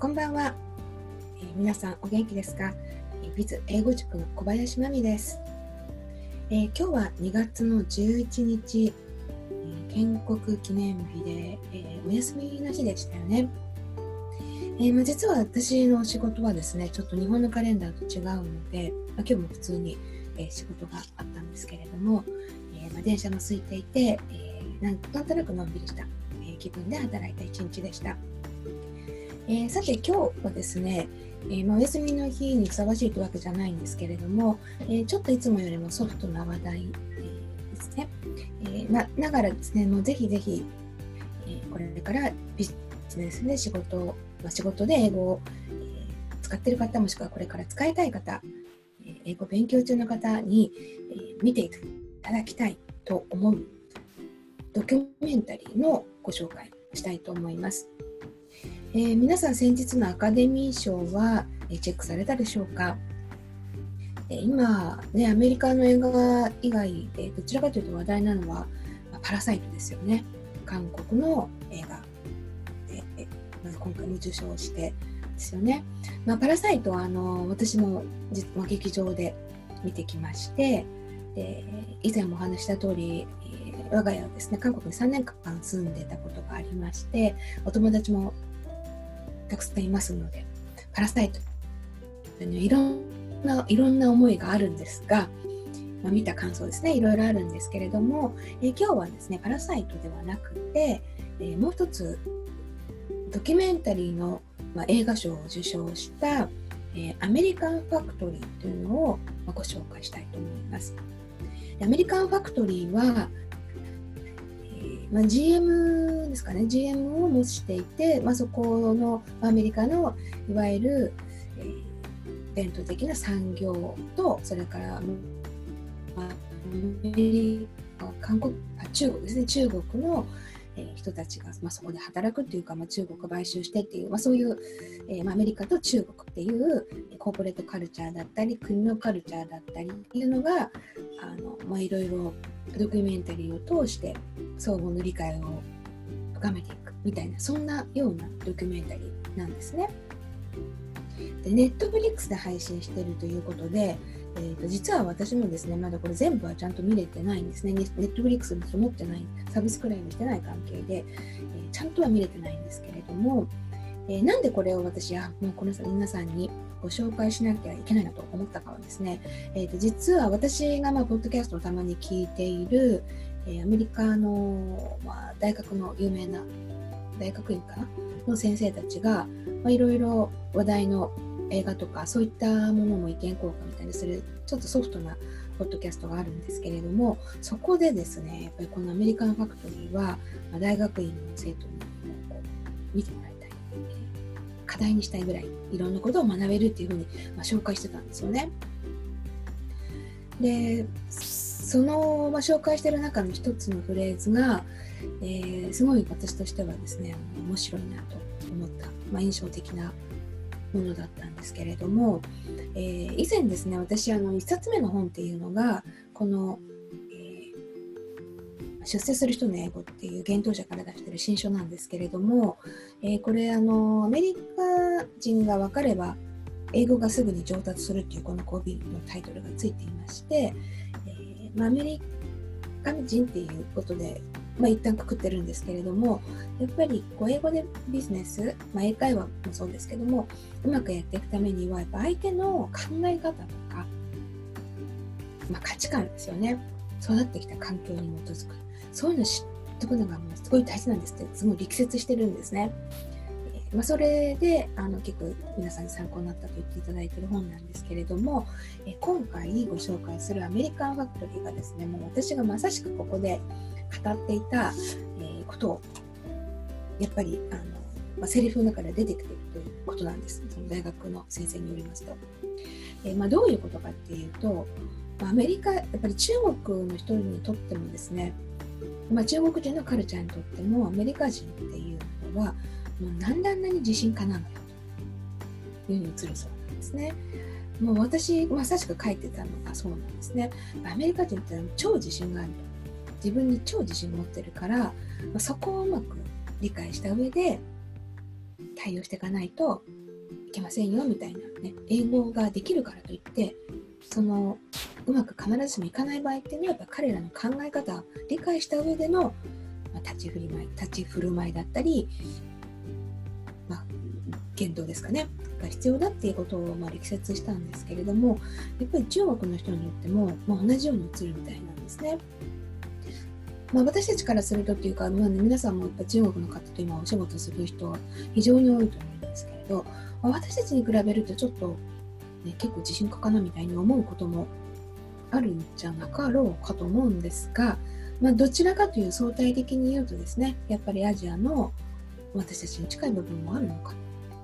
こんばんは、えー、皆さんお元気ですか、えー、ビズ英語塾の小林真美です、えー、今日は2月の11日、えー、建国記念日で、えー、お休みの日でしたよね、えーまあ、実は私の仕事はですねちょっと日本のカレンダーと違うので、まあ、今日も普通に、えー、仕事があったんですけれども、えーまあ、電車も空いていて、えー、なんなんとなくのんびりした、え、気分で働いた一日でした。えー、さて今日はですね、えー、まあ、お休みの日にふさわしいというわけじゃないんですけれども、えー、ちょっといつもよりもソフトな話題、えですね、えなながらですねもうぜひぜひ、えこれからビジネスで仕事、まあ、仕事で英語を、え使っている方もしくはこれから使いたい方、え英語勉強中の方に、え見ていただきたいと思うドキュメンタリーのご紹介したいと思います。えー、皆さん先日のアカデミー賞は、えチェックされたでしょうか、え、今、ね、アメリカの映画以外でどちらかというと話題なのは、パラサイトですよね。韓国の映画。で、えまず今回も受賞してですよね、まあ、パラサイトはあの私も実、まあ、劇場で見てきましてで以前もお話した通り、我が家はですね韓国に3年間住んでたことがありましてお友達もたくさんいますので、パラサイトいろんないろんな思いがあるんですが、まあ、見た感想ですね、いろいろあるんですけれども、えー、今日はですね、パラサイトではなくて、えー、もう一つ、ドキュメンタリーの、まあ、映画賞を受賞した、えー、アメリカンファクトリーというのを、まあ、ご紹介したいと思います。アメリカンファクトリーは、まあ、GM ですかね。GM を模していて、まあ、そこのアメリカのいわゆる、えー、伝統的な産業とそれから、まあ、アメリカ韓国あ中国ですね。中国の、人たちが、まあ、そこで働くっていうか、まあ、中国を買収してっていう、まあ、そういう、えーまあ、アメリカと中国っていうコーポレートカルチャーだったり国のカルチャーだったりっていうのがあの、まあ、いろいろドキュメンタリーを通して相互の理解を深めていくみたいなそんなようなドキュメンタリーなんですね。でネットフリックスで配信しているということで、えーと、実は私もですねまだこれ全部はちゃんと見れてないんですねネットフリックスも持ってないサブスクライブしてない関係で、えー、ちゃんとは見れてないんですけれども、えー、なんでこれを私はもうこの皆さんにご紹介しなきゃいけないなと思ったかはですね、えー、と実は私がまあポッドキャストをたまに聞いている、え、アメリカの、まあ、大学の有名な大学院かな？の先生たちが、まあ、いろいろ話題の映画とかそういったものも意見交換みたいにするちょっとソフトなポッドキャストがあるんですけれどもそこでですねやっぱりこのアメリカンファクトリーは、ま、大学院の生徒にも見てもらいたい課題にしたいぐらいいろんなことを学べるっていうふうに、ま、紹介してたんですよね。でその、まあ、紹介してる中の一つのフレーズが、えー、すごい私としてはですね面白いなと思った、まあ、印象的なものだったんですけれども、えー、以前ですね私あの1冊目の本っていうのがこの、えー、出世する人の英語っていう幻冬者から出してる新書なんですけれども、えー、これあのアメリカ人が分かれば英語がすぐに上達するっていうこのコビのタイトルがついていまして、アメリカ人っていうことでまあ、一旦くくってるんですけれどもやっぱりこう英語でビジネス、まあ、英会話もそうですけどもうまくやっていくためにはやっぱ相手の考え方とか、まあ、価値観ですよね育ってきた環境に基づくそういうの知っておくのがもうすごい大事なんですってすごい力説してるんですね。まあ、それであの結構皆さんに参考になったと言っていただいている本なんですけれどもえ今回ご紹介するアメリカンファクトリーがですねもう私がまさしくここで語っていた、え、ことをやっぱりあの、まあ、セリフの中で出てきているということなんですその大学の先生によりますと。え、まあ、どういうことかっていうと、アメリカやっぱり中国の人にとってもですね、まあ、中国人のカルチャーにとってもアメリカ人っていうのはもう何段なに自信家なんだよというふうに映るそうなんですね。もう私まさしく書いてたのがそうなんですね。アメリカ人って超自信があると。自分に超自信持ってるから、ま、そこをうまく理解した上で対応していかないといけませんよみたいなね英語ができるからといってそのうまく必ずしもいかない場合っていうのはやっぱ彼らの考え方を理解した上での、ま、立ち振り舞い立ち振る舞いだったり、言動ですかねが必要だっていうことをまあ力説したんですけれどもやっぱり中国の人によっても、まあ、同じように映るみたいなんですね。まあ、私たちからするとっていうか、まあね、皆さんもやっぱ中国の方と今お仕事する人は非常に多いと思うんですけれど、まあ、私たちに比べるとちょっと、ね、結構自信家かなみたいに思うこともあるんじゃなかろうかと思うんですが、まあ、どちらかという相対的に言うとですねやっぱりアジアの私たちに近い部分もあるのか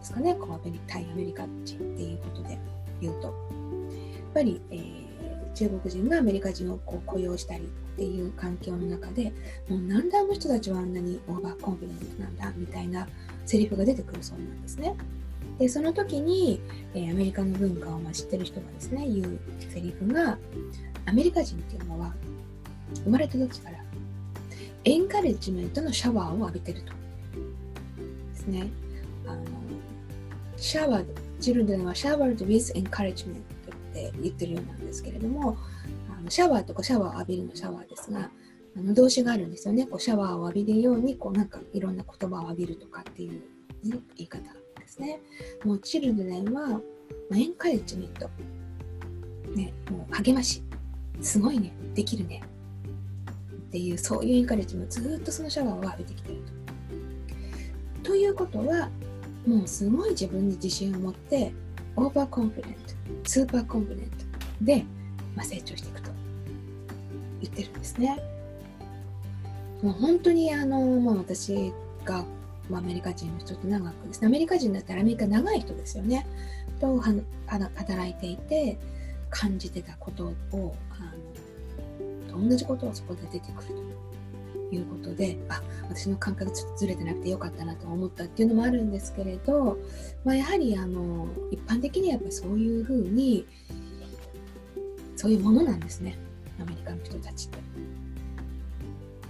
ですかね。こうアメリ対アメリカ人っていうことで言うと。やっぱり、えー、中国人がアメリカ人をこう雇用したりっていう環境の中でもうなんであの人たちはあんなにオーバーコンフィデントなんだみたいなセリフが出てくるそうなんですね。でその時に、えー、アメリカの文化をま知ってる人がですね言うセリフがアメリカ人っていうのは生まれた時からエンカレッジメントのシャワーを浴びてると。ですね。シャワーチルドンはシャワー with encouragement って言ってるようなんですけれどもあのシャワーとかシャワーを浴びるのシャワーですがあの動詞があるんですよね。こうシャワーを浴びるようにこうなんかいろんな言葉を浴びるとかっていう、ね、言い方ですね。もうチルドレンは、まあ、エンカレッジメントねもう励まし。すごいね。できるね。っていうそういうエンカレッジもずっとそのシャワーを浴びてきてると。ということはもうすごい自分に自信を持って overconfident super confident で、まあ、成長していくと言ってるんですね。もう本当にあの、まあ、私が、アメリカ人の人と長くですねアメリカ人だったらアメリカ長い人ですよねと働いていて感じてたことをあの同じことをそこで出てくると。いうことであ私の感覚ちょっとずれてなくてよかったなと思ったっていうのもあるんですけれど、まあ、やはりあの一般的にはやっぱりそういうふうにそういうものなんですねアメリカの人たちって。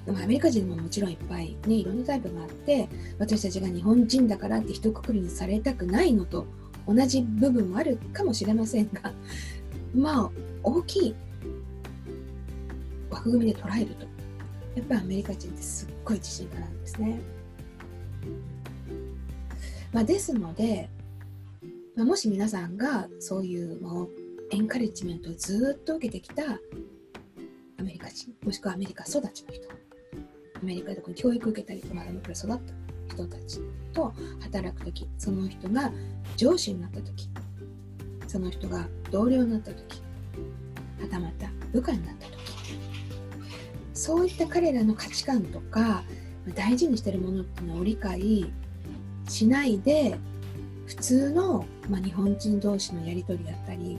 まあ、アメリカ人ももちろんいっぱいねいろんなタイプがあって私たちが日本人だからって一括りにされたくないのと同じ部分もあるかもしれませんがまあ大きい枠組みで捉えるとやっぱりアメリカ人ってすっごい自信家なんですね。まあ、ですので、まあ、もし皆さんがそういうもうエンカレッジメントをずっと受けてきたアメリカ人もしくはアメリカ育ちの人アメリカで教育を受けたりまだ育った人たちと働く時その人が上司になった時その人が同僚になった時はたまた部下になった時そういった彼らの価値観とか大事にしてるものっていうのを理解しないで普通の、まあ、日本人同士のやり取りだったり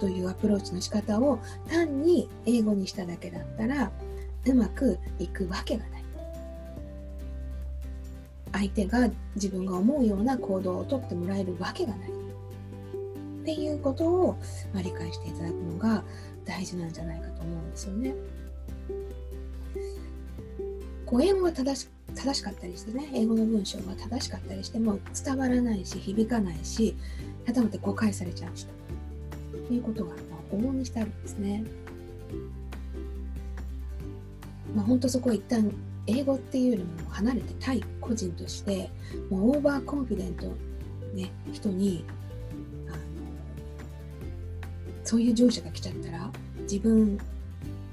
というアプローチの仕方を単に英語にしただけだったらうまくいくわけがない。相手が自分が思うような行動をとってもらえるわけがない。っていうことを、まあ、理解していただくのが大事なんじゃないかと思うんですよね。語英語が正し正しかったりしてね英語の文章が正しかったりしても伝わらないし響かないしはたまた誤解されちゃうしということが、まあ、往々にしてあるんですね。まあ、本当そこは一旦英語っていうよりも離れて対個人としてもうオーバーコンフィデント、ね、人にそういう上司が来ちゃったら自分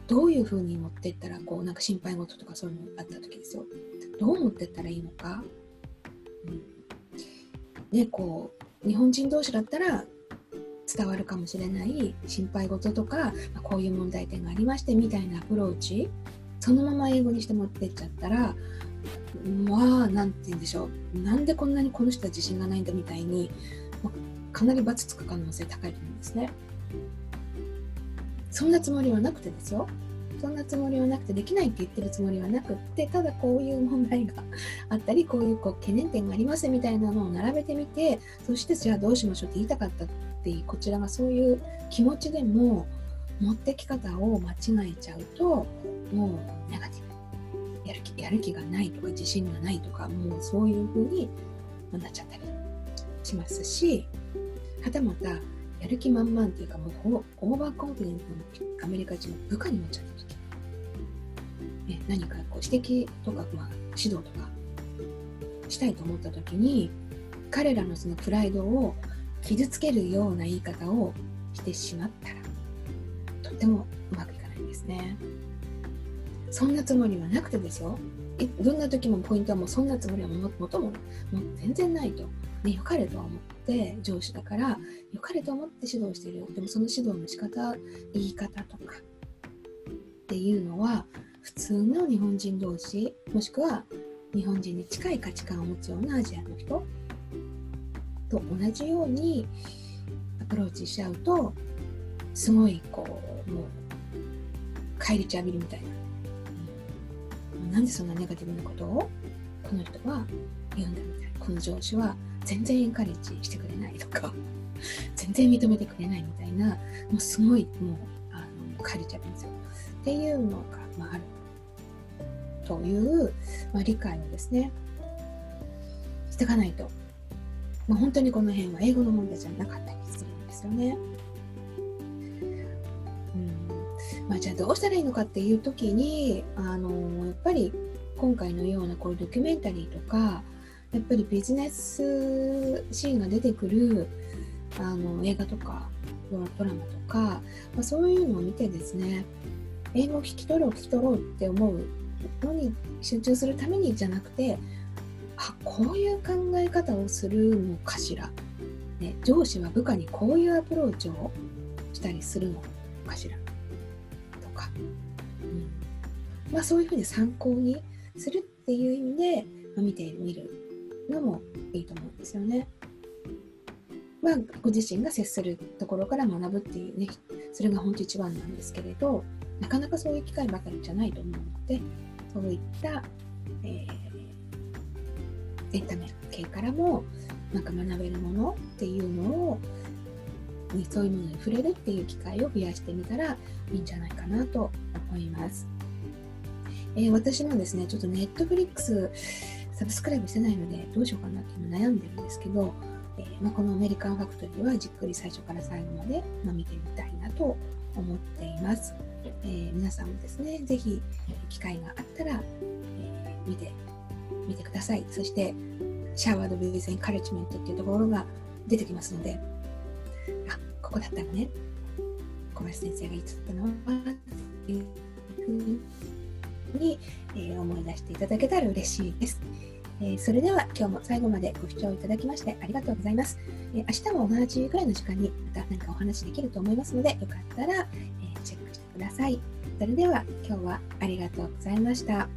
どういうふうに持ってったらこうなんか心配事とかそういうのあった時ですよ。どう持ってったらいいのか、うん、ねこう日本人同士だったら伝わるかもしれない心配事とか、まあ、こういう問題点がありましてみたいなアプローチそのまま英語にして持ってっちゃったらまあ何て言うんでしょう。なんでこんなにこの人は自信がないんだみたいに、かなり罰つく可能性高いと思うんですね。そんなつもりはなくてですよ。そんなつもりはなくてできないって言ってるつもりはなくってただこういう問題があったりこういうこう懸念点がありますみたいなのを並べてみてそしてじゃあどうしましょうって言いたかったってこちらがそういう気持ちでも持ってき方を間違えちゃうともうネガティブ。やる気やる気がないとか自信がないとかもうそういう風になっちゃったりしますしはたまたやる気満々っていうかもうオーバーコンフィデントのアメリカ人の部下になっちゃった時、ね、何かこう指摘とか、まあ、指導とかしたいと思った時に彼らのそのプライドを傷つけるような言い方をしてしまったらとてもうまくいかないんですね。そんなつもりはなくてですよ。どんな時もポイントはもうそんなつもりはもともも全然ないと、ね、よかれと思って上司だからよかれと思って指導してるでもその指導の仕方言い方とかっていうのは普通の日本人同士もしくは日本人に近い価値観を持つようなアジアの人と同じようにアプローチしちゃうとすごいこうもう返り血浴びるみたいな、うん、なんでそんなネガティブなことをこの人は言うんだみたいな。この上司は全然エンカレッジしてくれないとか 全然認めてくれないみたいなもうすごいもうあの返り血浴びるんですよ。っていうのが、まあ、あるという、まあ、理解をですねしていかないと、まあ、本当にこの辺は英語の問題じゃなかったりするんですよね。うん。まあ、じゃあどうしたらいいのかっていう時にあのやっぱり今回のようなこういうドキュメンタリーとかやっぱりビジネスシーンが出てくるあの映画とかドラマとか、まあ、そういうのを見てですね英語を聞き取ろう聞き取ろうって思うのに集中するためにじゃなくてあこういう考え方をするのかしら、ね、上司は部下にこういうアプローチをしたりするのかしら。とか、うん。まあ、そういうふうに参考にするっていう意味で、ま、見てみる。のもいいと思うんですよね。まあ、ご自身が接するところから学ぶっていうねそれが本当一番なんですけれどなかなかそういう機会ばかりじゃないと思うのでそういった、えー、エンタメ系からもなんか学べるものっていうのを、ね、そういうものに触れるっていう機会を増やしてみたらいいんじゃないかなと思います。えー、私もですね、ちょっとネットフリックス subscribe してないのでどうしようかなっていうの悩んでるんですけど、えー、まあ、この American Factory はじっくり最初から最後まで、まあ、見てみたいなと思っています。えー、皆さんもですね、ぜひ機会があったら、え、見てみてください。そして、 showered with encouragement っていうところが出てきますので、あ、ここだったのね。小林先生が言ってたのは、というふうに、にえー、思い出していただけたら嬉しいです。えー、それでは今日も最後までご視聴いただきましてありがとうございます。えー、明日も同じぐらいの時間にまた何かお話できると思いますので、よかったら、えチェックしてください。それでは今日はありがとうございました。